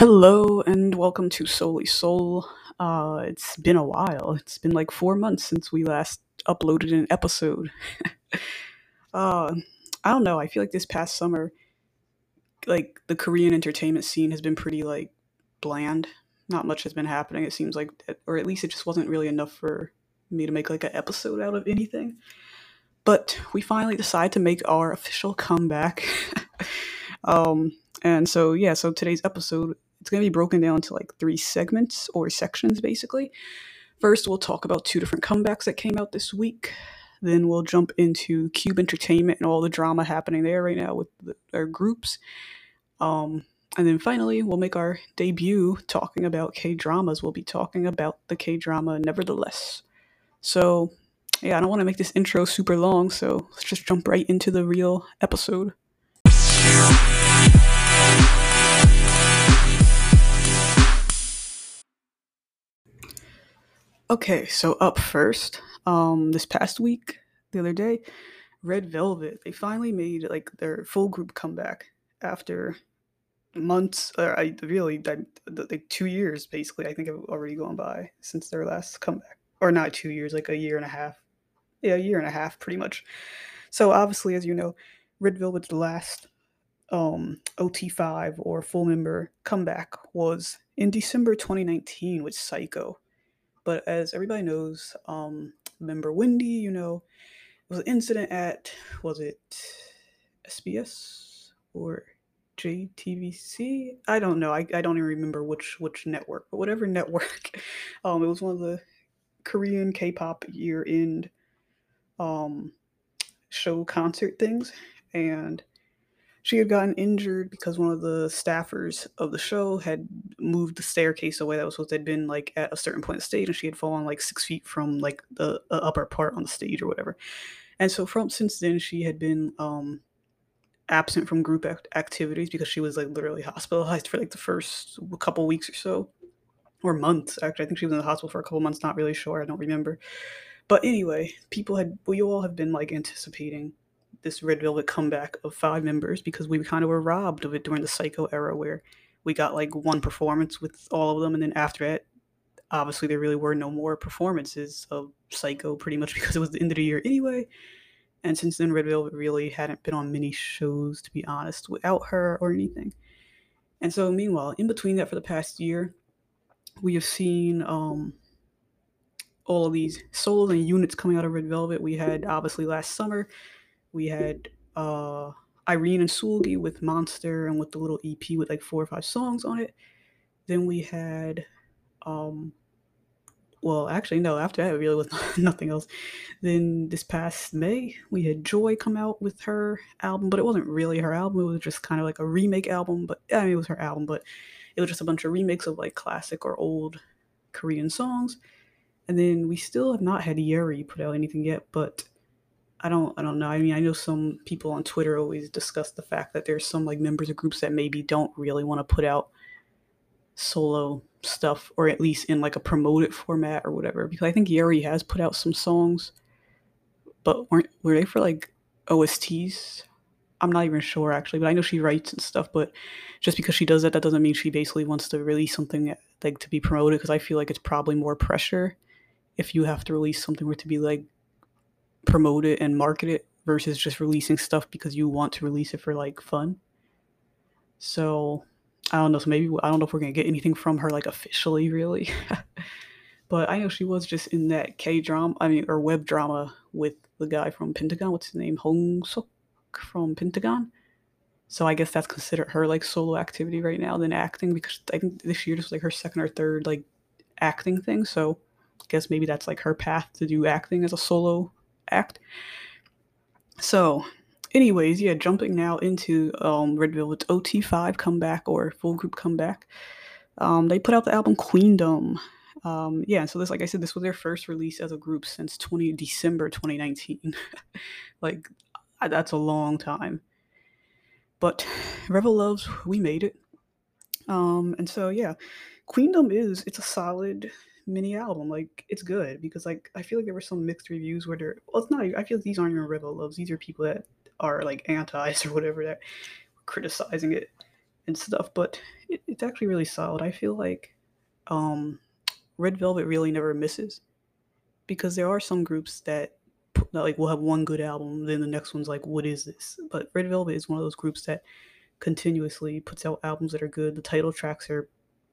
Hello and welcome to Solely Seoul. Uh, it's been a while. It's been like four months since we last uploaded an episode. uh, I don't know. I feel like this past summer, like the Korean entertainment scene has been pretty like bland. Not much has been happening. It seems like, or at least it just wasn't really enough for me to make like an episode out of anything. But we finally decided to make our official comeback. um, and so yeah, so today's episode it's going to be broken down into like three segments or sections basically. First, we'll talk about two different comebacks that came out this week. Then we'll jump into Cube Entertainment and all the drama happening there right now with the, our groups. Um, and then finally, we'll make our debut talking about K dramas. We'll be talking about the K drama Nevertheless. So, yeah, I don't want to make this intro super long, so let's just jump right into the real episode. Okay, so up first, um, this past week, the other day, Red Velvet, they finally made like their full group comeback after months, or I really, I, like two years basically, I think have already gone by since their last comeback. Or not two years, like a year and a half. Yeah, a year and a half pretty much. So obviously, as you know, Red Velvet's last um, OT5 or full member comeback was in December 2019 with Psycho. But as everybody knows, um, member Wendy, you know, was an incident at was it SBS or JTBC? I don't know. I, I don't even remember which which network, but whatever network. Um, it was one of the Korean K-pop year end um show concert things, and she had gotten injured because one of the staffers of the show had moved the staircase away that was supposed to have been like at a certain point of stage and she had fallen like six feet from like the, the upper part on the stage or whatever. And so from since then she had been um absent from group act- activities because she was like literally hospitalized for like the first couple weeks or so or months actually. I think she was in the hospital for a couple months not really sure i don't remember. But anyway people had we all have been like anticipating this Red Velvet comeback of five members because we kind of were robbed of it during the Psycho era where we got like one performance with all of them, and then after that, obviously there really were no more performances of Psycho pretty much because it was the end of the year anyway. And since then, Red Velvet really hadn't been on many shows, to be honest, without her or anything. And so, meanwhile, in between that, for the past year, we have seen um, all of these solos and units coming out of Red Velvet. We had obviously last summer we had uh, Irene and Seulgi with Monster and with the little EP with like four or five songs on it. Then we had, um, well, actually, no, after that, it really was nothing else. Then this past May, we had Joy come out with her album, but it wasn't really her album. It was just kind of like a remake album, but I mean, it was her album, but it was just a bunch of remakes of like classic or old Korean songs. And then we still have not had Yeri put out anything yet, but I don't I don't know. I mean, I know some people on Twitter always discuss the fact that there's some like members of groups that maybe don't really want to put out solo stuff or at least in like a promoted format or whatever because I think Yeri has put out some songs but weren't were they for like OSTs? I'm not even sure actually, but I know she writes and stuff, but just because she does that that doesn't mean she basically wants to release something like to be promoted because I feel like it's probably more pressure if you have to release something where to be like promote it and market it versus just releasing stuff because you want to release it for like fun. So I don't know. So maybe I don't know if we're gonna get anything from her like officially, really. but I know she was just in that K drama, I mean, or web drama with the guy from Pentagon. What's his name? Hong Suk from Pentagon. So I guess that's considered her like solo activity right now than acting because I think this year just like her second or third like acting thing. So I guess maybe that's like her path to do acting as a solo act. So, anyways, yeah, jumping now into um, Red Velvet's OT5 comeback or full group comeback. Um, they put out the album Queendom. Um, yeah, so this, like I said, this was their first release as a group since 20 December 2019. like, that's a long time. But ReveLuvs, we made it. Um, and so yeah, Queendom is it's a solid mini album. Like it's good because like I feel like there were some mixed reviews where they're well, it's not. I feel like these aren't even ReveLuvs. These are people that are like antis or whatever that criticizing it. and stuff, but it, it's actually really solid. I feel like um, Red Velvet really never misses because there are some groups that like will have one good album, then the next one's like, what is this? But Red Velvet is one of those groups that continuously puts out albums that are good. The title tracks are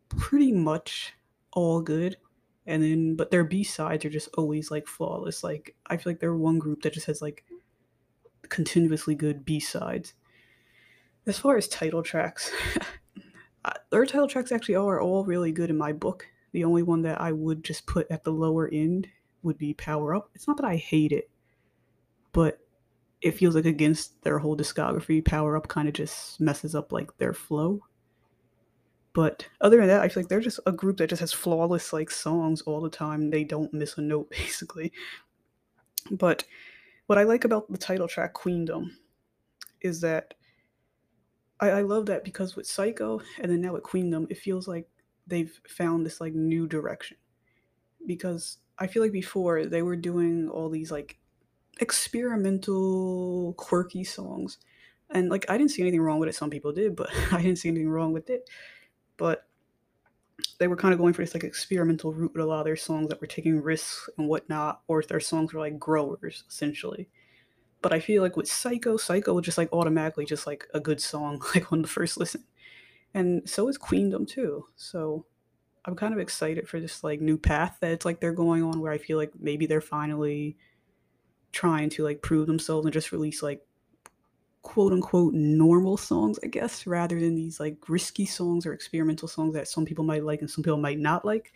pretty much all good. And then, but their B sides are just always like flawless. Like, I feel like they're one group that just has like continuously good B sides. As far as title tracks, their title tracks actually are all really good in my book. The only one that I would just put at the lower end would be Power Up. It's not that I hate it, but it feels like against their whole discography, Power Up kind of just messes up like their flow. But other than that, I feel like they're just a group that just has flawless like songs all the time. They don't miss a note basically. But what I like about the title track Queendom is that I, I love that because with Psycho and then now with Queendom, it feels like they've found this like new direction. Because I feel like before they were doing all these like experimental, quirky songs. And like I didn't see anything wrong with it. Some people did, but I didn't see anything wrong with it. But they were kind of going for this like experimental route with a lot of their songs that were taking risks and whatnot, or if their songs were like growers essentially. But I feel like with Psycho, Psycho was just like automatically just like a good song, like on the first listen. And so is Queendom too. So I'm kind of excited for this like new path that it's like they're going on where I feel like maybe they're finally trying to like prove themselves and just release like quote unquote normal songs, I guess, rather than these like risky songs or experimental songs that some people might like and some people might not like.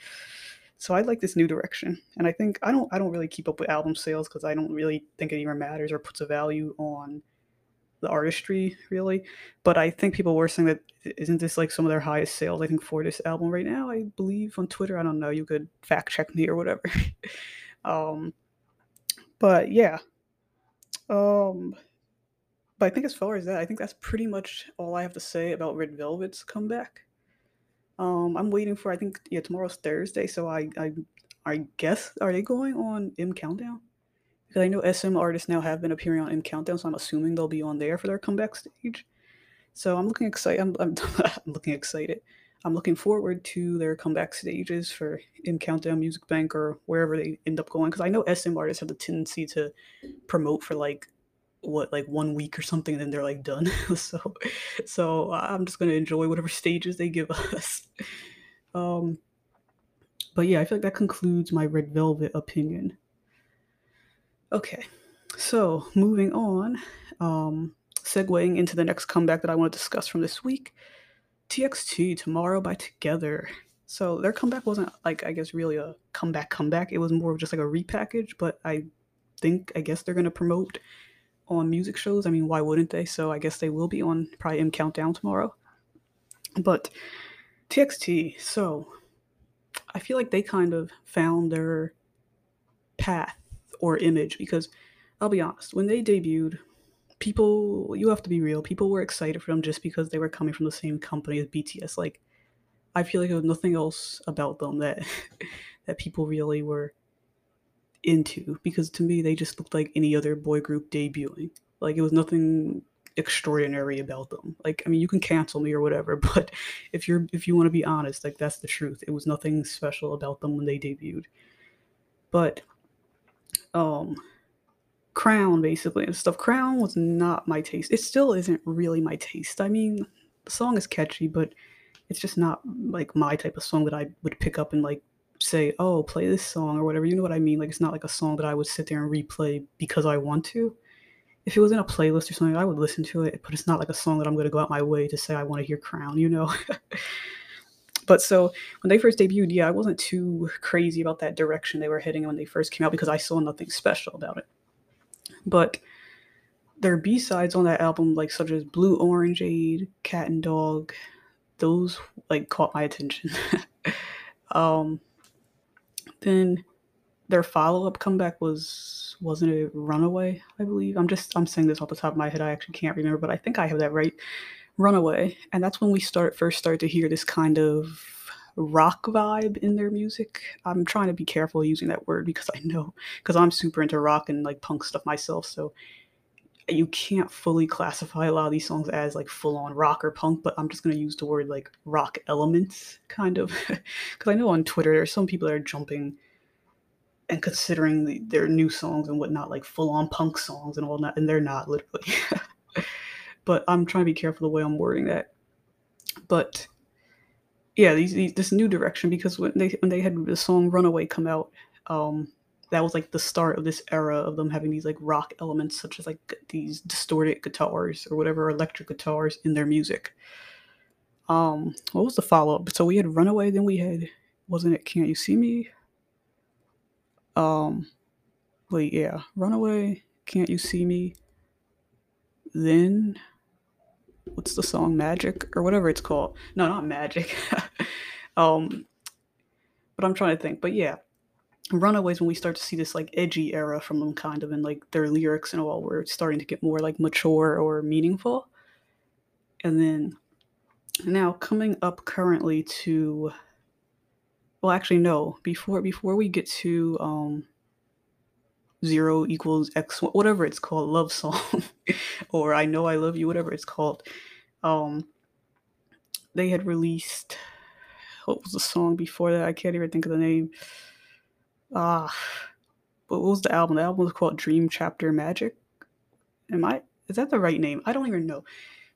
So I like this new direction, and I think I don't I don't really keep up with album sales because I don't really think it even matters or puts a value on the artistry really. But I think people were saying that isn't this like some of their highest sales I think for this album right now. I believe on Twitter. I don't know. You could fact check me or whatever. um, but yeah. Um, but I think as far as that, I think that's pretty much all I have to say about Red Velvet's comeback. Um, I'm waiting for I think yeah tomorrow's Thursday, so I I I guess are they going on M Countdown? Because I know SM artists now have been appearing on M Countdown, so I'm assuming they'll be on there for their comeback stage. So I'm looking excited. I'm, I'm, I'm looking excited. I'm looking forward to their comeback stages for M Countdown Music Bank or wherever they end up going. Because I know SM artists have the tendency to promote for like what like one week or something, then they're like done. so, so I'm just gonna enjoy whatever stages they give us. Um, but yeah, I feel like that concludes my Red Velvet opinion. Okay, so moving on, um, segueing into the next comeback that I want to discuss from this week. TXT Tomorrow by Together. So their comeback wasn't like I guess really a comeback comeback. It was more of just like a repackage, but I think I guess they're gonna promote on music shows. I mean, why wouldn't they? So I guess they will be on probably M Countdown tomorrow. But TXT, so I feel like they kind of found their path or image because I'll be honest, when they debuted, people you have to be real people were excited for them just because they were coming from the same company as bts like i feel like there was nothing else about them that that people really were into because to me they just looked like any other boy group debuting like it was nothing extraordinary about them like i mean you can cancel me or whatever but if you're if you want to be honest like that's the truth it was nothing special about them when they debuted but um Crown basically and stuff. Crown was not my taste. It still isn't really my taste. I mean, the song is catchy, but it's just not like my type of song that I would pick up and like say, "Oh, play this song" or whatever. You know what I mean? Like it's not like a song that I would sit there and replay because I want to. If it was in a playlist or something, I would listen to it, but it's not like a song that I'm going to go out my way to say I want to hear Crown, you know? but so when they first debuted, yeah, I wasn't too crazy about that direction they were heading when they first came out because I saw nothing special about it. But their B sides on that album, like such as Blue Orange, Orangeade, Cat and Dog, those like caught my attention. um, then their follow up comeback was wasn't it Runaway? I believe. I'm just I'm saying this off the top of my head. I actually can't remember, but I think I have that right. Runaway, and that's when we start first start to hear this kind of rock vibe in their music. I'm trying to be careful using that word because I know because I'm super into rock and like punk stuff myself. So you can't fully classify a lot of these songs as like full on rock or punk, but I'm just gonna use the word like rock elements, kind of, because I know on Twitter there's some people that are jumping and considering the, their new songs and whatnot like full on punk songs and all that, and they're not literally. but I'm trying to be careful the way I'm wording that. But yeah, these, these this new direction because when they when they had the song "Runaway" come out, um, that was like the start of this era of them having these like rock elements such as like these distorted guitars or whatever electric guitars in their music. Um what was the follow-up? So we had runaway then we had wasn't it can't you see me? Um wait yeah runaway can't you see me? Then what's the song? Magic or whatever it's called. No not magic. Um but i'm trying to think. But yeah Runaways when we start to see this like edgy era from them kind of and like their lyrics and all were starting to get more like mature or meaningful. And then now coming up currently to well actually no, before before we get to um zero equals x whatever it's called love song or i know i love you whatever it's called um they had released what was the song before that i can't even think of the name ah, uh, what was the album? The album was called Dream Chapter Magic. Am I? Is that the right name? I don't even know.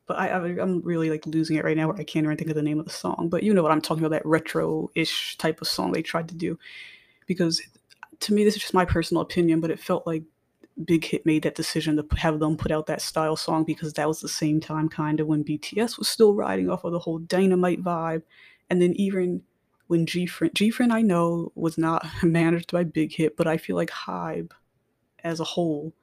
But I, I am really like losing it right now where I can't even think of the name of the song. But you know what I'm talking about? That retro-ish type of song they tried to do. Because to me, this is just my personal opinion, but it felt like Big Hit made that decision to have them put out that style song because that was the same time kind of when BTS was still riding off of the whole dynamite vibe. And then even when GFriend GFriend I know was not managed by Big Hit, but I feel like Hybe as a whole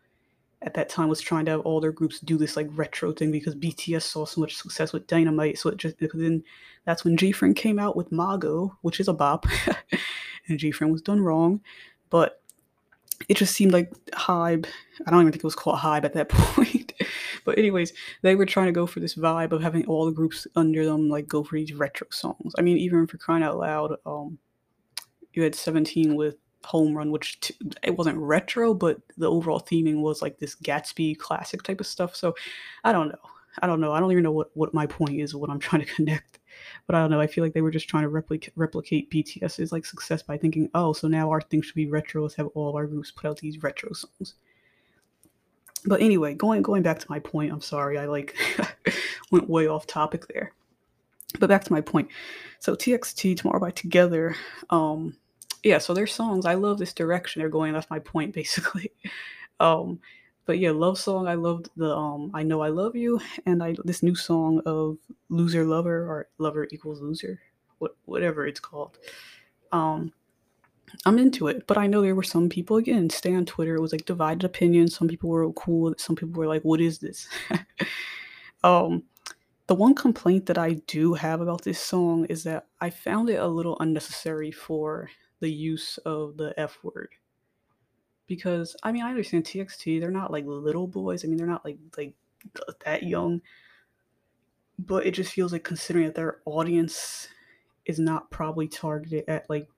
at that time was trying to have all their groups do this like retro thing because BTS saw so much success with Dynamite. So it just then that's when GFriend came out with Mago, which is a bop, and GFriend was done wrong, but it just seemed like Hybe. I don't even think it was called Hybe at that point. but anyways, they were trying to go for this vibe of having all the groups under them like go for these retro songs. I mean, even for crying out loud, um, you had 17 with Home Run, which t- it wasn't retro, but the overall theming was like this Gatsby classic type of stuff. So I don't know. I don't know. I don't even know what, what my point is, what I'm trying to connect. But I don't know. I feel like they were just trying to replicate replicate BTS's like success by thinking, oh, so now our thing should be retro. Let's have all of our groups put out these retro songs. But anyway, going going back to my point. I'm sorry, I like went way off topic there. But back to my point. So TXT Tomorrow by Together. Um, yeah. So their songs. I love this direction they're going. That's my point, basically. Um, but yeah, love song. I loved the um I know I love you and I this new song of loser lover or lover equals loser, what whatever it's called. Um, I'm into it, but I know there were some people again. Stay on Twitter. It was like divided opinions. Some people were cool. Some people were like, "What is this?" um, the one complaint that I do have about this song is that I found it a little unnecessary for the use of the F word because I mean I understand TXT they're not like little boys I mean they're not like like that young but it just feels like considering that their audience is not probably targeted at like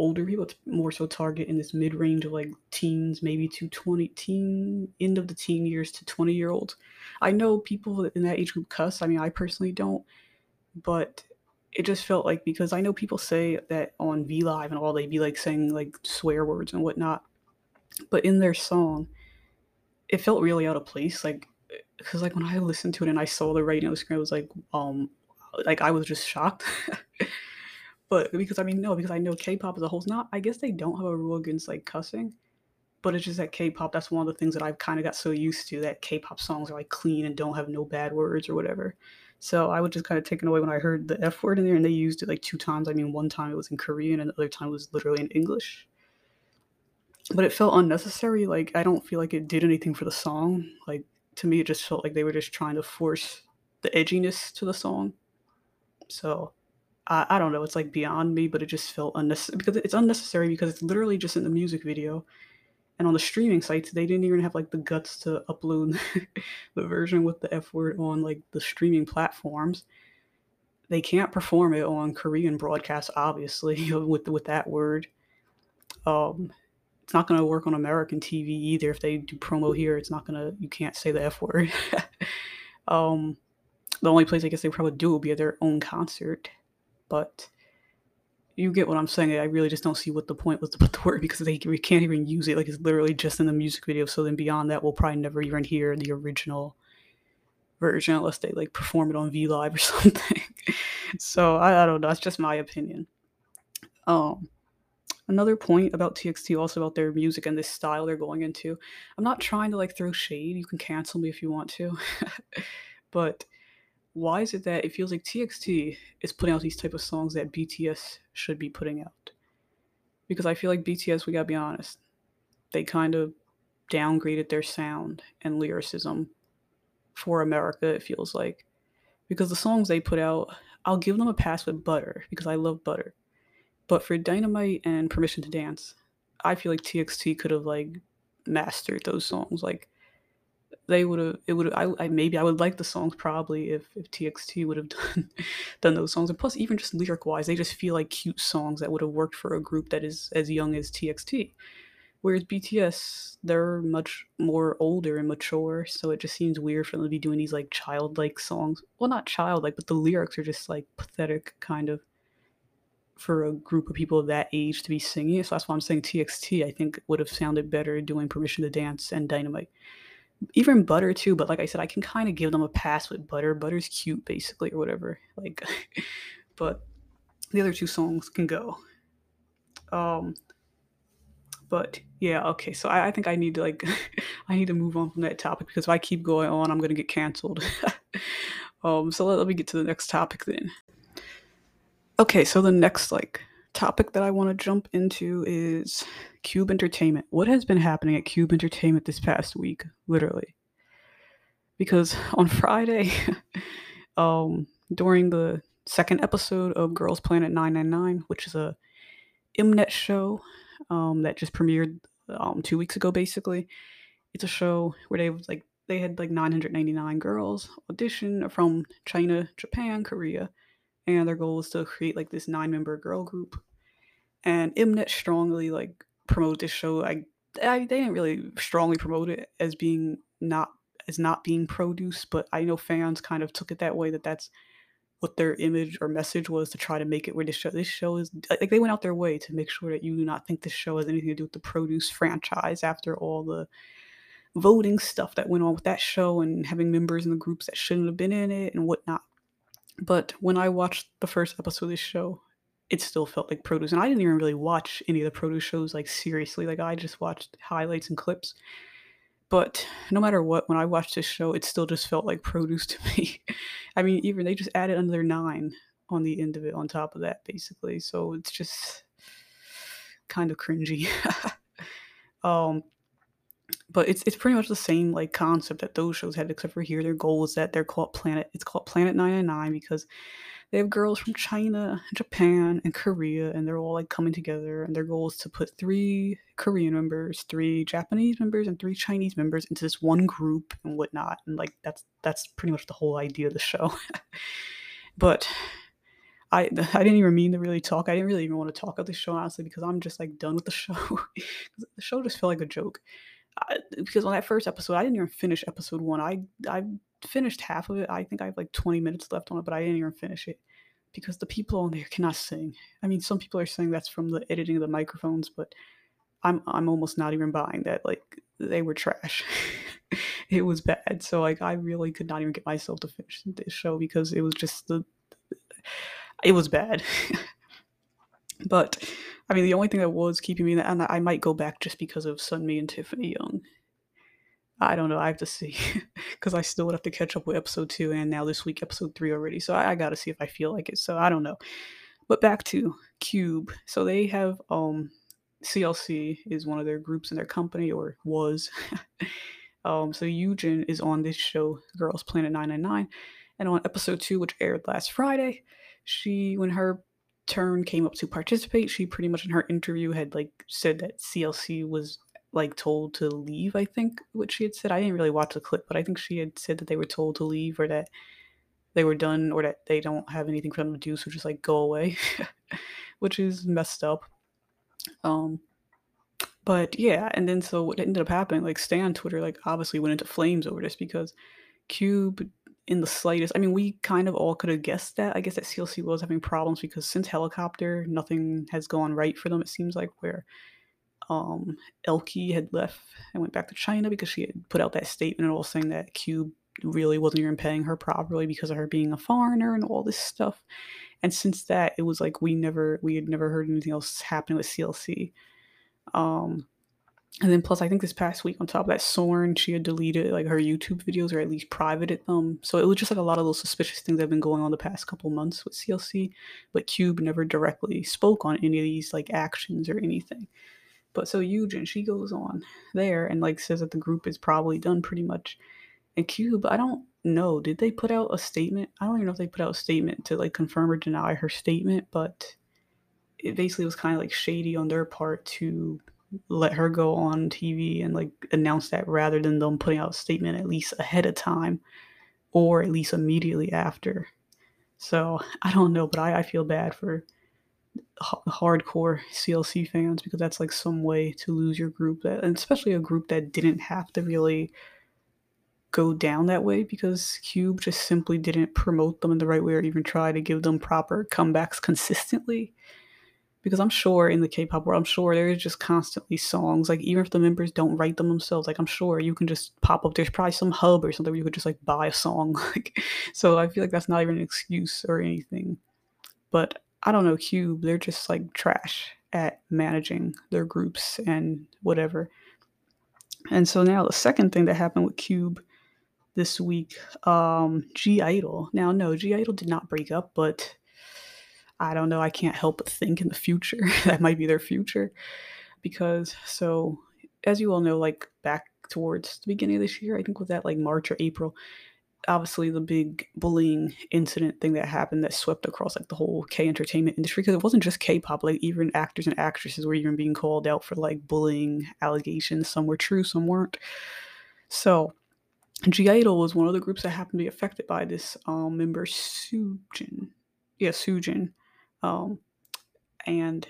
older people it's more so target in this mid-range of like teens maybe to 20 teen end of the teen years to 20 year olds i know people in that age group cuss i mean i personally don't but it just felt like because i know people say that on v live and all they'd be like saying like swear words and whatnot but in their song, it felt really out of place. Like, because like when I listened to it and I saw the the screen, I was like, um, like I was just shocked. but because I mean, no, because I know K-pop as a whole is not. I guess they don't have a rule against like cussing, but it's just that K-pop. That's one of the things that I've kind of got so used to that K-pop songs are like clean and don't have no bad words or whatever. So I was just kind of taken away when I heard the F word in there, and they used it like two times. I mean, one time it was in Korean, and the other time it was literally in English but it felt unnecessary. Like I don't feel like it did anything for the song. Like to me, it just felt like they were just trying to force the edginess to the song. So I, I don't know. It's like beyond me, but it just felt unnecessary because it's unnecessary because it's literally just in the music video. And on the streaming sites, they didn't even have like the guts to upload the version with the F word on like the streaming platforms. They can't perform it on Korean broadcasts, obviously, with with that word. Um, it's not gonna work on American TV either. If they do promo here, it's not gonna. You can't say the f word. um, the only place I guess they probably do will be at their own concert, but you get what I'm saying. I really just don't see what the point was to put the word because they we can't even use it. Like it's literally just in the music video. So then beyond that, we'll probably never even hear the original version unless they like perform it on V Live or something. so I, I don't know. That's just my opinion. Um, another point about TXT, also about their music and this style they're going into. I'm not trying to like throw shade. You can cancel me if you want to, but why is it that it feels like TXT is putting out these type of songs that BTS should be putting out? Because I feel like BTS, we gotta be honest, they kind of downgraded their sound and lyricism for America, it feels like. Because the songs they put out, I'll give them a pass with Butter because I love Butter. But for Dynamite and Permission to Dance, I feel like TXT could have like mastered those songs. Like they would have it would I, I maybe I would like the songs probably if, if TXT would have done done those songs. And plus even just lyric wise, they just feel like cute songs that would have worked for a group that is as young as TXT. Whereas BTS, they're much more older and mature, so it just seems weird for them to be doing these like childlike songs. Well, not childlike, but the lyrics are just like pathetic, kind of, for a group of people of that age to be singing. So that's why I'm saying TXT, I think, would have sounded better doing Permission to Dance and Dynamite. Even Butter, too, but like I said, I can kind of give them a pass with Butter. Butter's cute, basically, or whatever. Like, but the other two songs can go. Um, but yeah, okay. So I, I think I need to like I need to move on from that topic because if I keep going on, I'm gonna get canceled. um, so let, let me get to the next topic then. Okay, so the next like topic that I want to jump into is Cube Entertainment. What has been happening at Cube Entertainment this past week, literally? Because on Friday, um, during the second episode of Girls Planet 999, which is a Mnet show um, that just premiered um, two weeks ago. Basically, it's a show where they was like they had like 999 girls audition from China, Japan, Korea, and their goal was to create like this nine-member girl group. And Mnet strongly like promote this show. I, I they didn't really strongly promote it as being not as not being produced, but I know fans kind of took it that way that that's what their image or message was to try to make it where this show this show is like they went out their way to make sure that you do not think this show has anything to do with the produce franchise after all the voting stuff that went on with that show and having members in the groups that shouldn't have been in it and whatnot. But when I watched the first episode of this show, it still felt like produce. And I didn't even really watch any of the produce shows like seriously. Like I just watched highlights and clips. But no matter what, when I watched this show, it still just felt like produce to me. I mean, even they just added another nine on the end of it on top of that, basically. So it's just kind of cringy. um, but it's it's pretty much the same like concept that those shows had, except for here their goal is that they're called Planet. It's called Planet Nine Nine Nine because they have girls from China, Japan, and Korea, and they're all like coming together. And their goal is to put three Korean members, three Japanese members, and three Chinese members into this one group and whatnot. And like that's that's pretty much the whole idea of the show. but I I didn't even mean to really talk. I didn't really even want to talk about the show honestly because I'm just like done with the show. the show just felt like a joke. I, because on that first episode, I didn't even finish episode one. I I finished half of it. I think I have like 20 minutes left on it, but I didn't even finish it because the people on there cannot sing. I mean, some people are saying that's from the editing of the microphones, but I'm I'm almost not even buying that. Like they were trash. it was bad. So like I really could not even get myself to finish this show because it was just the it was bad. but I mean, the only thing that was keeping me, and I might go back just because of Sunmi and Tiffany Young. I don't know. I have to see because I still would have to catch up with episode two and now this week episode three already. So I, I got to see if I feel like it. So I don't know. But back to Cube. So they have um CLC is one of their groups in their company or was. um so Yujin is on this show Girls Planet 999 and on episode 2 which aired last Friday, she when her turn came up to participate, she pretty much in her interview had like said that CLC was like told to leave, I think, what she had said. I didn't really watch the clip, but I think she had said that they were told to leave or that they were done or that they don't have anything for them to do, so just like go away, which is messed up. Um, But yeah, and then so what ended up happening, like Stan Twitter, like obviously went into flames over this because Cube in the slightest. I mean, we kind of all could have guessed that. I guess that CLC was having problems because since Helicopter, nothing has gone right for them. It seems like where um, Elkie had left and went back to China because she had put out that statement and all saying that Cube really wasn't even paying her properly because of her being a foreigner and all this stuff. And since that, it was like we never we had never heard anything else happening with CLC. Um, and then plus, I think this past week, on top of that, Sorn she had deleted like her YouTube videos or at least privated them. So it was just like a lot of those suspicious things that have been going on the past couple months with CLC. But Cube never directly spoke on any of these like actions or anything. But so Yujin, she goes on there and like says that the group is probably done pretty much. And Cube, I don't know, did they put out a statement? I don't even know if they put out a statement to like confirm or deny her statement, but it basically was kind of like shady on their part to let her go on TV and like announce that rather than them putting out a statement at least ahead of time or at least immediately after. So I don't know, but I, I feel bad for h- hardcore CLC fans because that's like some way to lose your group that, and especially a group that didn't have to really go down that way because Cube just simply didn't promote them in the right way or even try to give them proper comebacks consistently because I'm sure in the K-pop world, I'm sure there is just constantly songs. Like even if the members don't write them themselves, like I'm sure you can just pop up. There's probably some hub or something where you could just like buy a song. Like, so I feel like that's not even an excuse or anything. But I don't know, Cube. They're just like trash at managing their groups and whatever. And so now the second thing that happened with Cube this week, um, (G)I-DLE. Now, no, (G)I-DLE did not break up, but I don't know. I can't help but think in the future that might be their future. Because, so, as you all know, like back towards the beginning of this year, I think was that like March or April, obviously the big bullying incident thing that happened that swept across like the whole K entertainment industry because it wasn't just K-pop like even actors and actresses were even being called out for like bullying allegations some were true some weren't so (G)I-DLE was one of the groups that happened to be affected by this um, member Soojin yeah Soojin um, and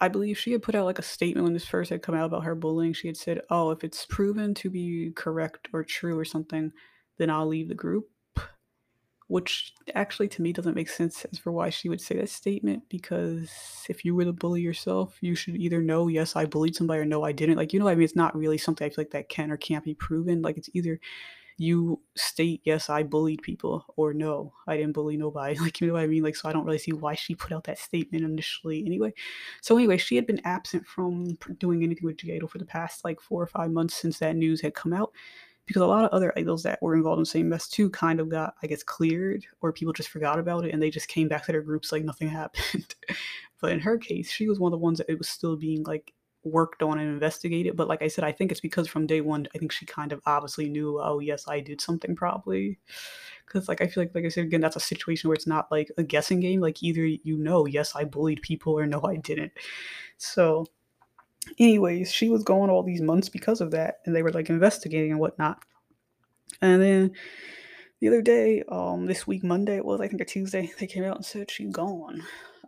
I believe she had put out like a statement when this first had come out about her bullying. She had said, "Oh, if it's proven to be correct or true or something, then I'll leave the group." Which actually to me doesn't make sense as for why she would say that statement because if you were the bully yourself, you should either know, yes, I bullied somebody or no, I didn't. Like, you know I mean? It's not really something I feel like that can or can't be proven. Like, it's either you state, yes, I bullied people, or no, I didn't bully nobody. Like, you know what I mean? Like, so I don't really see why she put out that statement initially anyway. So, anyway, she had been absent from doing anything with (G)I-DLE for the past like four or five months since that news had come out. Because a lot of other idols that were involved in the same mess too kind of got, I guess, cleared, or people just forgot about it and they just came back to their groups like nothing happened. but in her case, she was one of the ones that it was still being like worked on and investigated. But like I said, I think it's because from day one, I think she kind of obviously knew, oh yes, I did something probably. Because like I feel like, like I said again, that's a situation where it's not like a guessing game. Like either you know, yes, I bullied people, or no, I didn't. So, anyways, she was going all these months because of that, and they were like investigating and whatnot. And then the other day, um, this week Monday it was, I think, a Tuesday, they came out and said she's gone.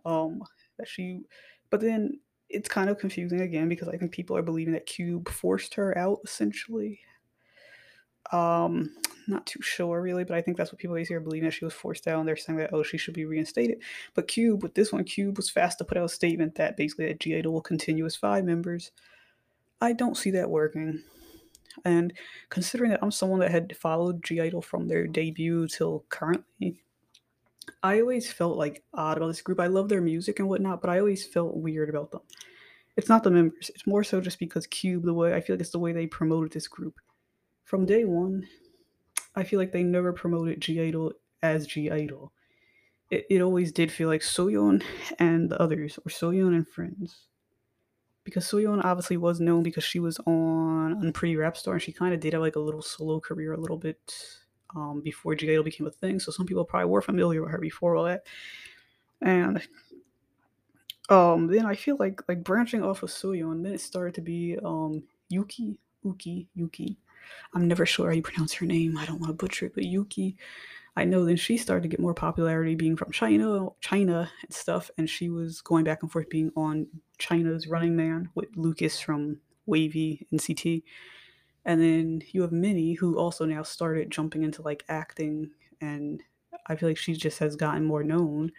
Um, that she, but then it's kind of confusing again because I think people are believing that Cube forced her out essentially. Um, not too sure really, but I think that's what people are believing that she was forced out, and they're saying that oh she should be reinstated. But Cube with this one, Cube was fast to put out a statement that basically that (G)I-DLE will continue as five members. I don't see that working. And considering that I'm someone that had followed (G)I-DLE from their debut till currently, I always felt like odd about this group. I love their music and whatnot, but I always felt weird about them. It's not the members. It's more so just because Cube, the way I feel like it's the way they promoted this group. From day one, I feel like they never promoted (G)I-DLE as (G)I-DLE. It, it always did feel like Soyeon and the others, or Soyeon and friends. Because Soyeon obviously was known because she was on Unpretty Rap Star and she kind of did have like a little solo career a little bit um, before (G)I-DLE became a thing. So some people probably were familiar with her before all that. And um, then I feel like like branching off of Soyeon, then it started to be um, Yuki, Uki, Yuki. I'm never sure how you pronounce her name. I don't want to butcher it, but Yuki. I know then she started to get more popularity being from China, China and stuff, and she was going back and forth being on China's Running Man with Lucas from WayV NCT. And then you have Minnie, who also now started jumping into like acting, and I feel like she just has gotten more known.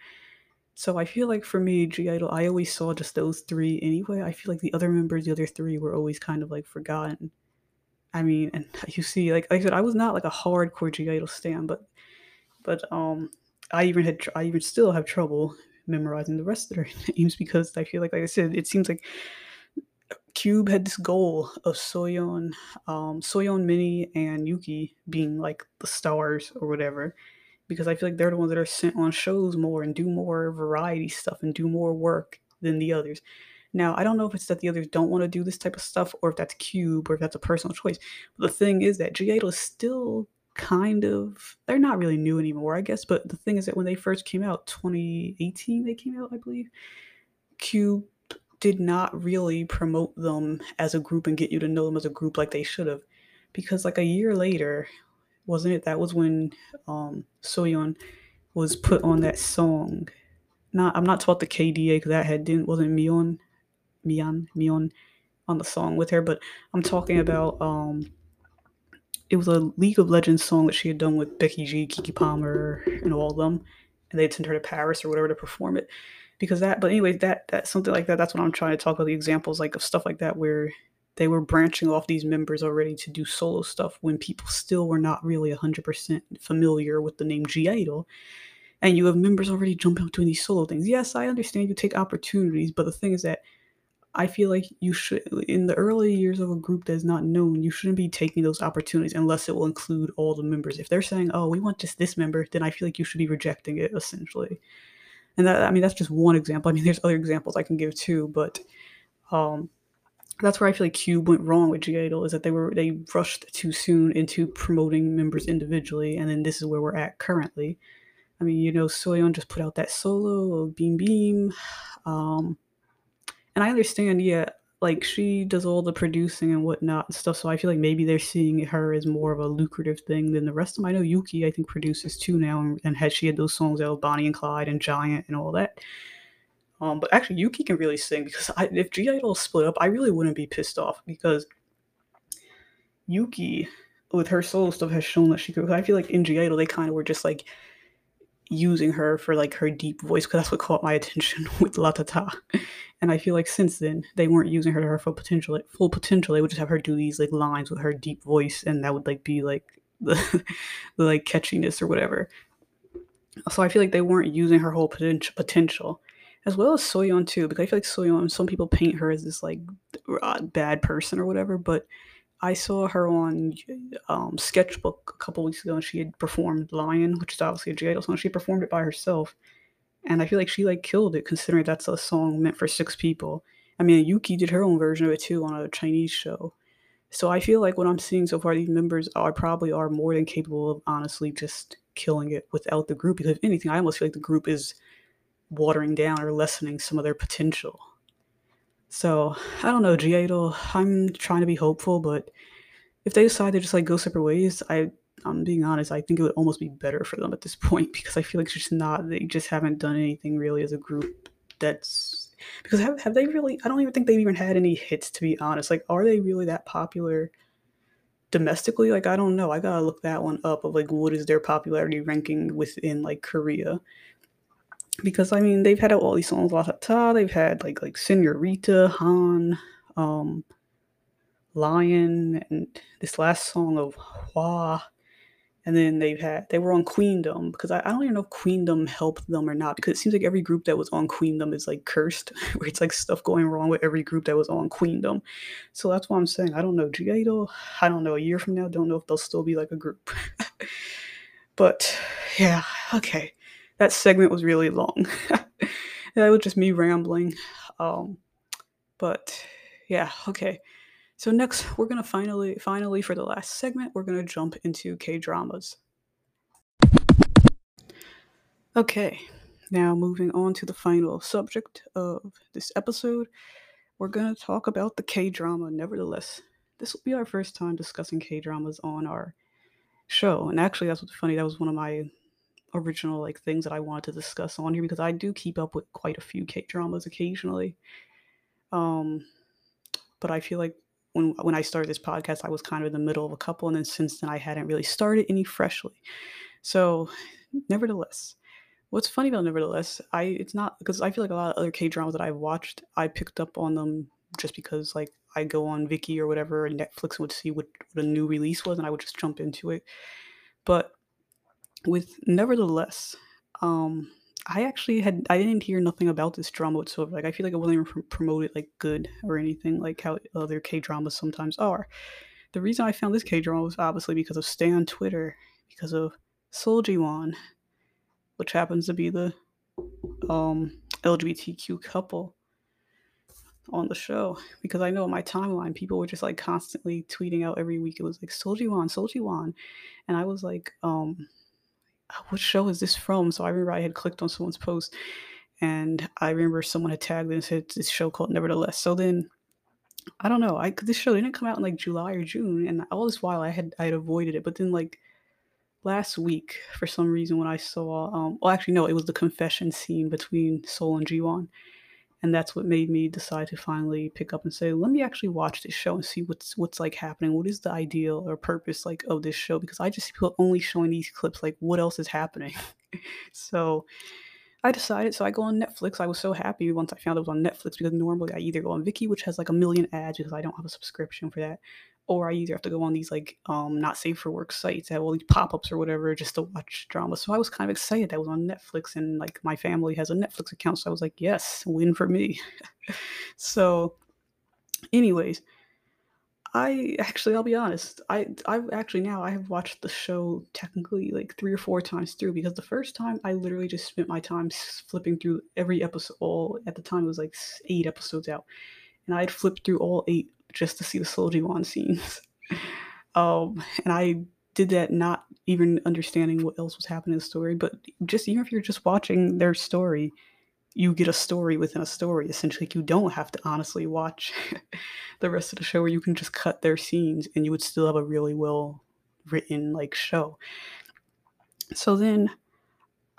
So I feel like for me, (G)I-DLE, I always saw just those three anyway. I feel like the other members, the other three, were always kind of like forgotten. I mean, and you see, like, like I said, I was not like a hardcore (G)I-DLE stan, but but um, I even had I even still have trouble memorizing the rest of their names because I feel like, like I said, it seems like Cube had this goal of Soyeon, um, Soyeon, Minnie, and Yuki being like the stars or whatever, because I feel like they're the ones that are sent on shows more and do more variety stuff and do more work than the others. Now, I don't know if it's that the others don't want to do this type of stuff or if that's Cube or if that's a personal choice. But the thing is that (G)I-DLE is still kind of they're not really new anymore, I guess. But the thing is that when they first came out, 2018 they came out, I believe. Cube did not really promote them as a group and get you to know them as a group like they should have. Because like a year later, wasn't it? That was when um Soyeon was put on that song. Not I'm not about the KDA because that had didn't wasn't Mion, Mian, Mion on the song with her, but I'm talking about um it was a League of Legends song that she had done with Becky G, Keke Palmer, and all of them, and they'd sent her to Paris or whatever to perform it. Because that, but anyway, that that something like that. That's what I'm trying to talk about. The examples like of stuff like that where they were branching off these members already to do solo stuff when people still were not really 100% familiar with the name (G)I-DLE. And you have members already jumping out doing these solo things. Yes, I understand you take opportunities, but the thing is that I feel like you should, in the early years of a group that is not known, you shouldn't be taking those opportunities unless it will include all the members. If they're saying, "Oh, we want just this member," then I feel like you should be rejecting it essentially. And that, I mean, that's just one example. I mean, there's other examples I can give too, but um, that's where I feel like Cube went wrong with (G)I-DLE is that they were they rushed too soon into promoting members individually, and then this is where we're at currently. I mean, you know, Soyeon just put out that solo of Beam Beam. Um, and I understand, yeah, like she does all the producing and whatnot and stuff. So I feel like maybe they're seeing her as more of a lucrative thing than the rest of them. I know Yuki, I think, produces too now, and, and had she had those songs out, Bonnie and Clyde and Giant and all that. Um, but actually, Yuki can really sing because I, if (G)I-DLE split up, I really wouldn't be pissed off because Yuki, with her solo stuff, has shown that she could. I feel like in (G)I-DLE, they kind of were just like using her for like her deep voice because that's what caught my attention with Latata. And I feel like since then they weren't using her to her full potential. Like, full potential, they would just have her do these like lines with her deep voice, and that would like be like the, the like catchiness or whatever. So I feel like they weren't using her whole potential potential, as well as Soyeon too, because I feel like Soyeon. Some people paint her as this like bad person or whatever, but I saw her on um, Sketchbook a couple weeks ago, and she had performed "Lion," which is obviously a (G)I-DLE song. She performed it by herself, and I feel like she like killed it, considering that's a song meant for six people. I mean, Yuki did her own version of it too on a Chinese show. So I feel like what I'm seeing so far, these members are probably are more than capable of honestly just killing it without the group. Because if anything, I almost feel like the group is watering down or lessening some of their potential. So I don't know, G. I'm trying to be hopeful, but if they decide to just like go separate ways, I I'm being honest, I think it would almost be better for them at this point because I feel like it's just not they just haven't done anything really as a group that's because have, have they really I don't even think they've even had any hits to be honest. Like are they really that popular domestically? Like I don't know. I gotta look that one up of like what is their popularity ranking within like Korea because I mean they've had all these songs, La Ta, they've had like like Senorita, Han, um, Lion, and this last song of Hwaa, and then they've had they were on Queendom because I, I don't even know if Queendom helped them or not because it seems like every group that was on Queendom is like cursed, where it's like stuff going wrong with every group that was on Queendom. So that's why I'm saying I don't know Idol. I don't know a year from now, don't know if they'll still be like a group. but yeah, okay that segment was really long. that was just me rambling. Um, but yeah, okay. So next, we're gonna finally, finally, for the last segment, we're gonna jump into K dramas. Okay, now moving on to the final subject of this episode, we're gonna talk about the K drama. Nevertheless, this will be our first time discussing K dramas on our show, and actually, that's what's funny. That was one of my original like things that I wanted to discuss on here because I do keep up with quite a few K dramas occasionally. Um, but I feel like when when I started this podcast, I was kind of in the middle of a couple, and then since then I hadn't really started any freshly. So, nevertheless, what's funny about nevertheless, I it's not because I feel like a lot of other K dramas that I've watched, I picked up on them just because like I go on Viki or whatever, and Netflix would see what, what a new release was, and I would just jump into it. But with nevertheless, um, I actually had I didn't hear nothing about this drama whatsoever. Like I feel like it wasn't even promoted like good or anything like how other K dramas sometimes are. The reason I found this K drama was obviously because of Stan Twitter, because of Sol Jiwan, which happens to be the um, LGBTQ couple on the show. Because I know my timeline, people were just like constantly tweeting out every week. It was like Sol Jiwan, Soljiwan, and I was like, um, what show is this from? So I remember I had clicked on someone's post and I remember someone had tagged and said this show called Nevertheless. So then I don't know. I this show didn't come out in like July or June, and all this while I had I had avoided it. But then like last week, for some reason, when I saw um, well, actually no, it was the confession scene between Sol and Jiwan, and that's what made me decide to finally pick up and say, let me actually watch this show and see what's what's like happening. What is the ideal or purpose like of this show? Because I just see people only showing these clips. Like, what else is happening? so I decided. So I go on Netflix. I was so happy once I found it was on Netflix because normally I either go on Viki, which has like a million ads because I don't have a subscription for that, or I either have to go on these like um not safe for work sites that have all these pop-ups or whatever just to watch drama. So I was kind of excited that was on Netflix and like my family has a Netflix account. So I was like, yes, win for me. so anyways, I actually I'll be honest, I I've actually now I have watched the show technically like three or four times through because the first time I literally just spent my time flipping through every episode all at the time it was like eight episodes out. And I had flipped through all eight just to see the Sol Jiwan scenes. um, and I did that not even understanding what else was happening in the story, but just even if you're just watching their story, you get a story within a story. Essentially, you don't have to honestly watch the rest of the show, where you can just cut their scenes and you would still have a really well written like show. So then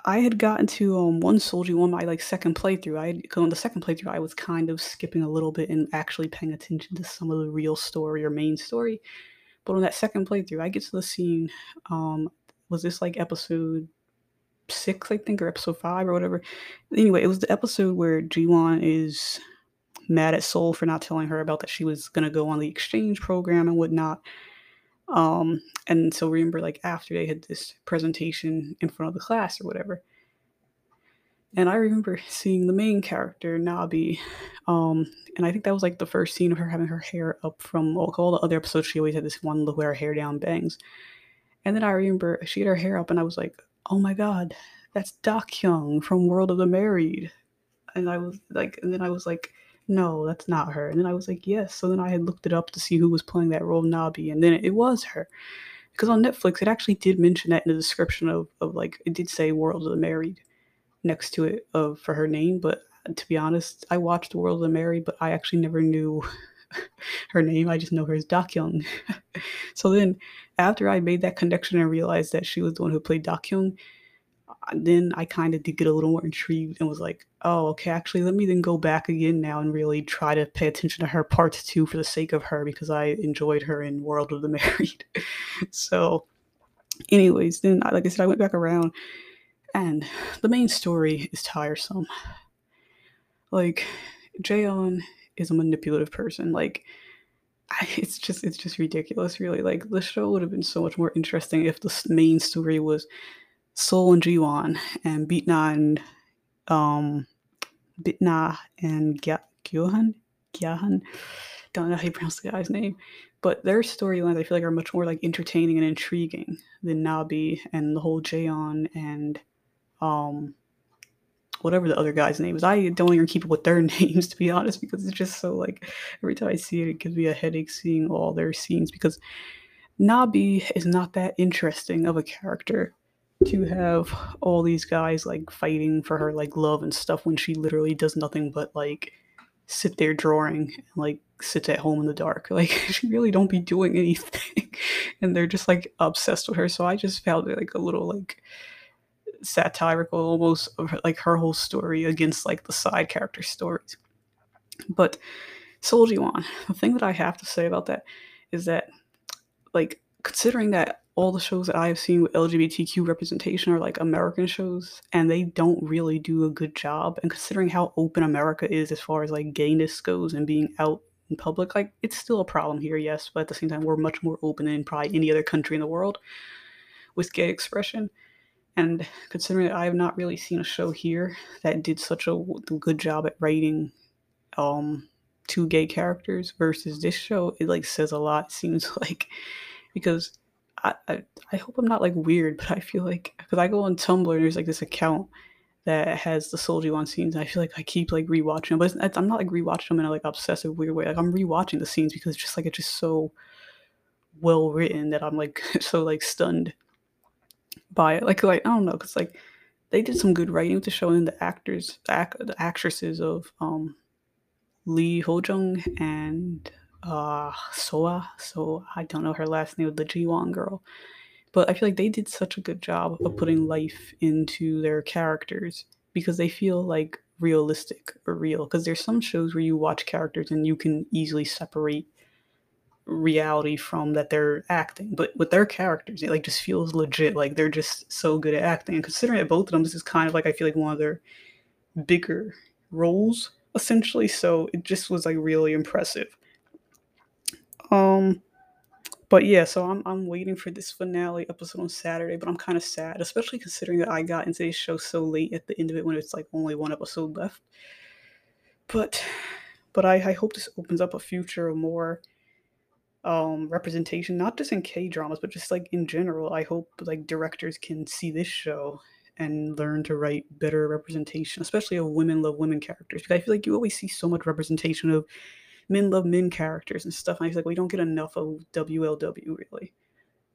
I had gotten to um, one soldier on my like second playthrough. I had on the second playthrough, I was kind of skipping a little bit and actually paying attention to some of the real story or main story. But on that second playthrough, I get to the scene. Um, was this like episode six, I think, or episode five or whatever? Anyway, it was the episode where Jiwan is mad at Sol for not telling her about that she was gonna go on the exchange program and whatnot. Um, and so remember, like after they had this presentation in front of the class or whatever. And I remember seeing the main character, Nabi, um, and I think that was like the first scene of her having her hair up from all, all the other episodes. She always had this one look with her hair down bangs. And then I remember she had her hair up, and I was like, oh my god, that's Dakyoung from World of the Married. And I was like, and then I was like, no, that's not her. And then I was like, yes. So then I had looked it up to see who was playing that role, Nabi, and then it, was her. Because on Netflix, it actually did mention that in the description of, of like, it did say World of the Married next to it of for her name. But uh, to be honest, I watched World of the Married, but I actually never knew her name. I just know her as Dakyoung. so then after I made that connection and realized that she was the one who played Dakyoung, then I kind of did get a little more intrigued and was like, oh, okay, actually, let me then go back again now and really try to pay attention to her part two for the sake of her because I enjoyed her in World of the Married. so, anyways, then, like I said, I went back around and the main story is tiresome. Like, Jaeon is a manipulative person. Like, it's just it's just ridiculous really like the show would have been so much more interesting if the main story was Sol and Jiwan and Bitna and um Bitna and Gyohan? Gyahan? Don't know how you pronounce the guy's name. But their storylines I feel like are much more like entertaining and intriguing than Nabi and the whole Jaeon and um whatever the other guy's name is. I don't even keep up with their names to be honest because it's just so like every time I see it, it gives me a headache seeing all their scenes because Nabi is not that interesting of a character to have all these guys like fighting for her like love and stuff when she literally does nothing but like sit there drawing and like sits at home in the dark. Like she really don't be doing anything. And they're just like obsessed with her. So i just found it like a little like satirical almost of like her whole story against like the side character stories. But Seo Ji-wan, the thing that I have to say about that is that like considering that all the shows that I have seen with LGBTQ representation are like American shows and they don't really do a good job and considering how open America is as far as like gayness goes and being out in public like it's still a problem here yes but at the same time we're much more open than probably any other country in the world with gay expression and considering that I have not really seen a show here that did such a good job at writing um two gay characters versus this show, it like says a lot. It seems like because I, I, hope I'm not like weird, but I feel like because I go on Tumblr and there's like this account that has the Ji-wan scenes. I feel like I keep like rewatching them, but I'm not like rewatching them in a like obsessive weird way. Like I'm rewatching the scenes because it's just like it's just so well written that I'm like so like stunned by it. Like like I don't know, because like they did some good writing the show and the actors, the, act, the actresses of um Lee Ho-jung and uh Soa. So I don't know her last name, the Ji-wan girl. But I feel like they did such a good job of putting life into their characters because they feel like realistic or real. Because there's some shows where you watch characters and you can easily separate reality from that they're acting. But with their characters, it like just feels legit. Like they're just so good at acting. And considering that both of them, this is kind of like I feel like one of their bigger roles essentially. So it just was like really impressive. Um, but yeah, so I'm I'm waiting for this finale episode on Saturday, but I'm kind of sad, especially considering that I got into this show so late at the end of it when it's like only one episode left. But but I, I hope this opens up a future of more um representation, not just in K dramas, but just like in general. I hope like directors can see this show and learn to write better representation, especially of women love women characters. Because I feel like you always see so much representation of men love men characters and stuff. And feel like we don't get enough of WLW really.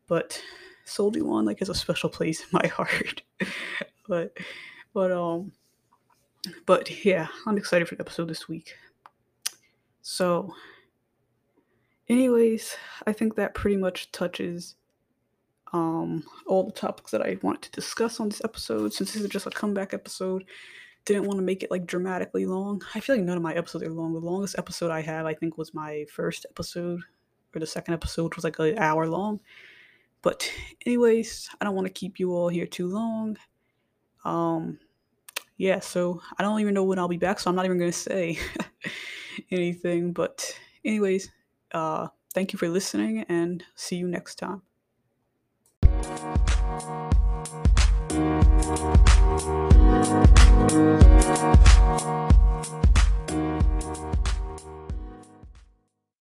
But Seo Ji-wan like has a special place in my heart. but but um but yeah, I'm excited for the episode this week. So anyways, I think that pretty much touches um, all the topics that I want to discuss on this episode. Since this is just a comeback episode, didn't want to make it like dramatically long. I feel like none of my episodes are long. The longest episode I have, I think, was my first episode or the second episode, which was like an hour long. But anyways, I don't want to keep you all here too long. Um, yeah, so I don't even know when I'll be back, so I'm not even gonna say anything. But anyways, uh, thank you for listening, and see you next time.